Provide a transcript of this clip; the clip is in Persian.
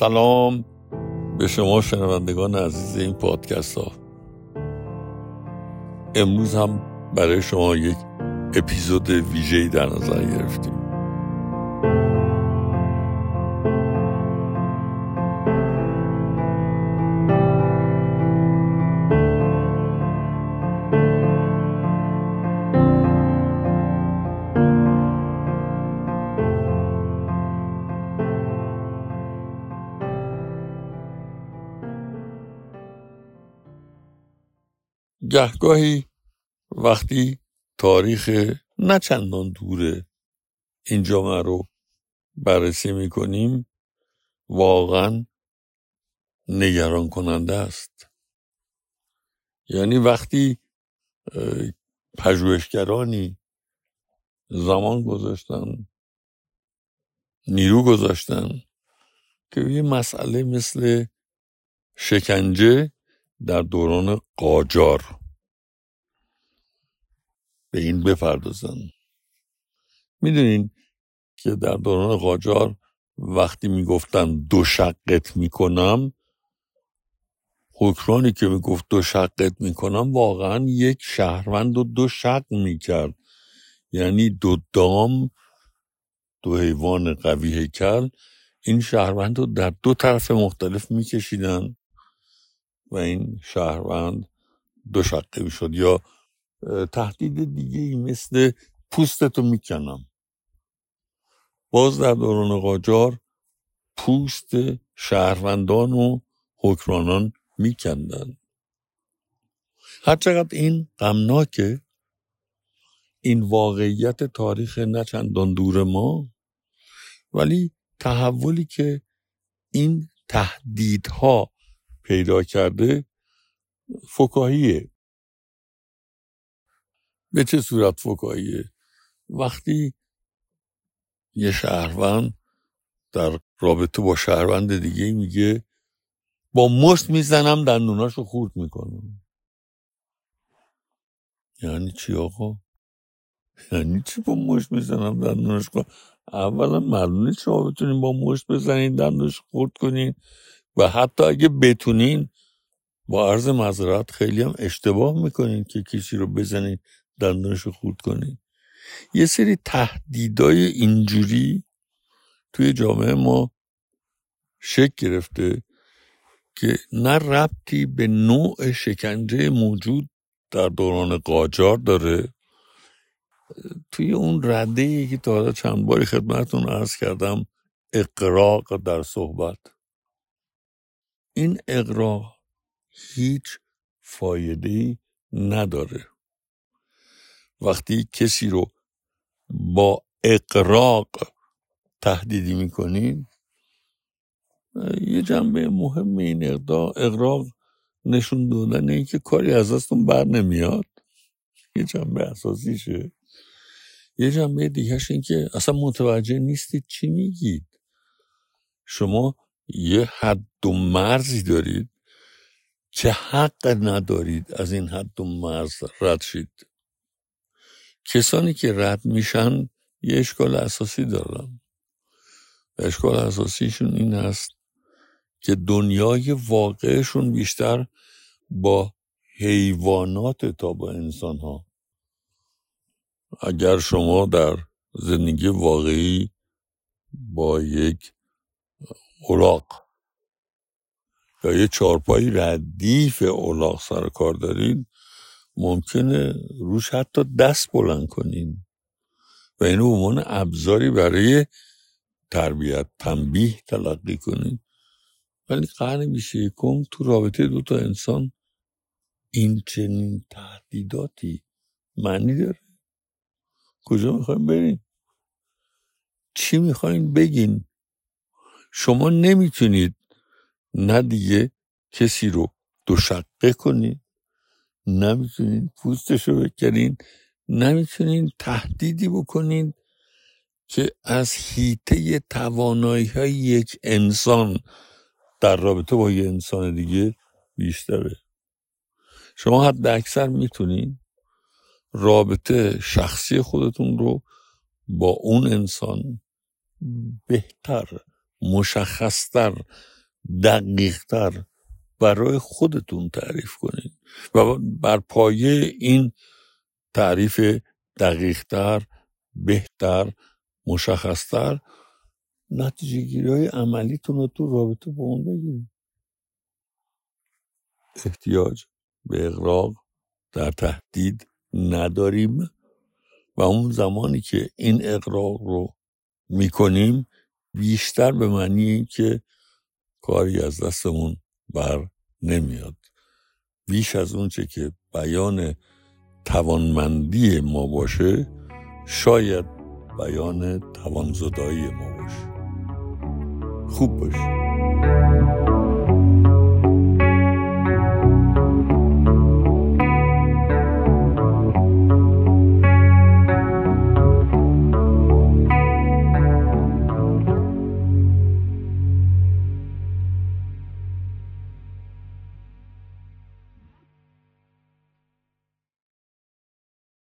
سلام به شما شنوندگان عزیز این پادکست ها. امروز هم برای شما یک اپیزود ویژه‌ای در نظر گرفتیم. گهگاهی وقتی تاریخ نه چندان دوره این جامعه رو بررسی می‌کنیم واقعا نگران کننده است. یعنی وقتی پژوهشگرانی زمان گذاشتن نیرو گذاشتن که یه مسئله مثل شکنجه در دوران قاجار. به این بپردازن. می‌دونین که در دوران قاجار وقتی می‌گفتن دو شقت می‌کنم حکمرانی که می‌گفت دو شقت می‌کنم واقعا یک شهروند و دو شق می‌کرد. یعنی دو دام دو حیوان قوی هیکل این شهروند رو در دو طرف مختلف میکشیدن و این شهروند دو شقه می‌شد. یا تهدید دیگه ای مثل پوستتو می‌کنم باز در دوران قاجار پوست شهروندان و حکمرانان میکندن هرچقدر این غمناکه این واقعیت تاریخ نچندان دور ما ولی تحولی که این تهدیدها پیدا کرده فکاهیه به چه صورت فکاهیه وقتی یه شهروند در رابطه با شهروند دیگه میگه با مشت می‌زنم دندوناشو خورد می‌کنم یعنی چی آقا؟ یعنی چی با مشت می‌زنم دندوناش خورد؟ اولا معلومه شما بتونین با مشت بزنین دندونش خورد کنین. و حتی اگه بتونین با عرض مذارت خیلی هم اشتباه می‌کنین که کسی رو بزنین. دندانش رو خورد کنین یه سری تهدیدای اینجوری توی جامعه ما شکل گرفته که نه ربطی به نوع شکنجه موجود در دوران قاجار داره. توی اون رده ای که تا حالا چند باری خدمتتون عرض کردم اقراق در صحبت. این اقراق هیچ فایده نداره. وقتی کسی رو با اقراق تهدیدی می‌کنین یه جنبه مهم این اقراق نشون دادن این که کاری از دستون بر نمیاد. یه جنبه اساسیشه. یه جنبه دیگهش این که اصلا متوجه نیستید چی میگید. شما یه حد و مرزی دارید. که حق ندارید از این حد و مرز رد شید؟ کسانی که رد میشن یه اشکال اساسی دارن. اشکال اساسیشون این هست که دنیای واقعشون بیشتر با حیوانات تا با انسان ها اگر شما در زندگی واقعی با یک اولاق یا یه چارپایی ردیف اولاق سر کار دارید ممکنه روش حتی دست بلند کنین. و اینو به عنوان ابزاری برای تربیت تنبیه تلقی کنین. ولی قرن بیست یکم تو رابطه دو تا انسان این چنین تهدیداتی معنی داره. کجا می‌خوایم برین چی می‌خواین بگین؟ شما نمی‌تونید نه دیگه کسی رو دو شقه کنید. نمی‌تونین پوستش رو بکنین نمی‌تونین تهدیدی بکنین که از هیته توانایی های یک انسان در رابطه با یه انسان دیگه بیشتره. شما حد اکثر می‌تونین رابطه شخصی خودتون رو با اون انسان بهتر مشخصتر دقیقتر برای خودتون تعریف کنید و بر پایه این تعریف دقیقتر بهتر مشخصتر نتیجه گیری های عملیتون رو تو رابطه با اون بگیرید. احتیاج به اقراق در تهدید نداریم و اون زمانی که این اقراق رو می‌کنیم بیشتر به معنی که کاری از دستمون بر نمیاد. بیش از اونچه که بیان توانمندی ما باشه شاید بیان توانزدایی ما باشه. خوب باشه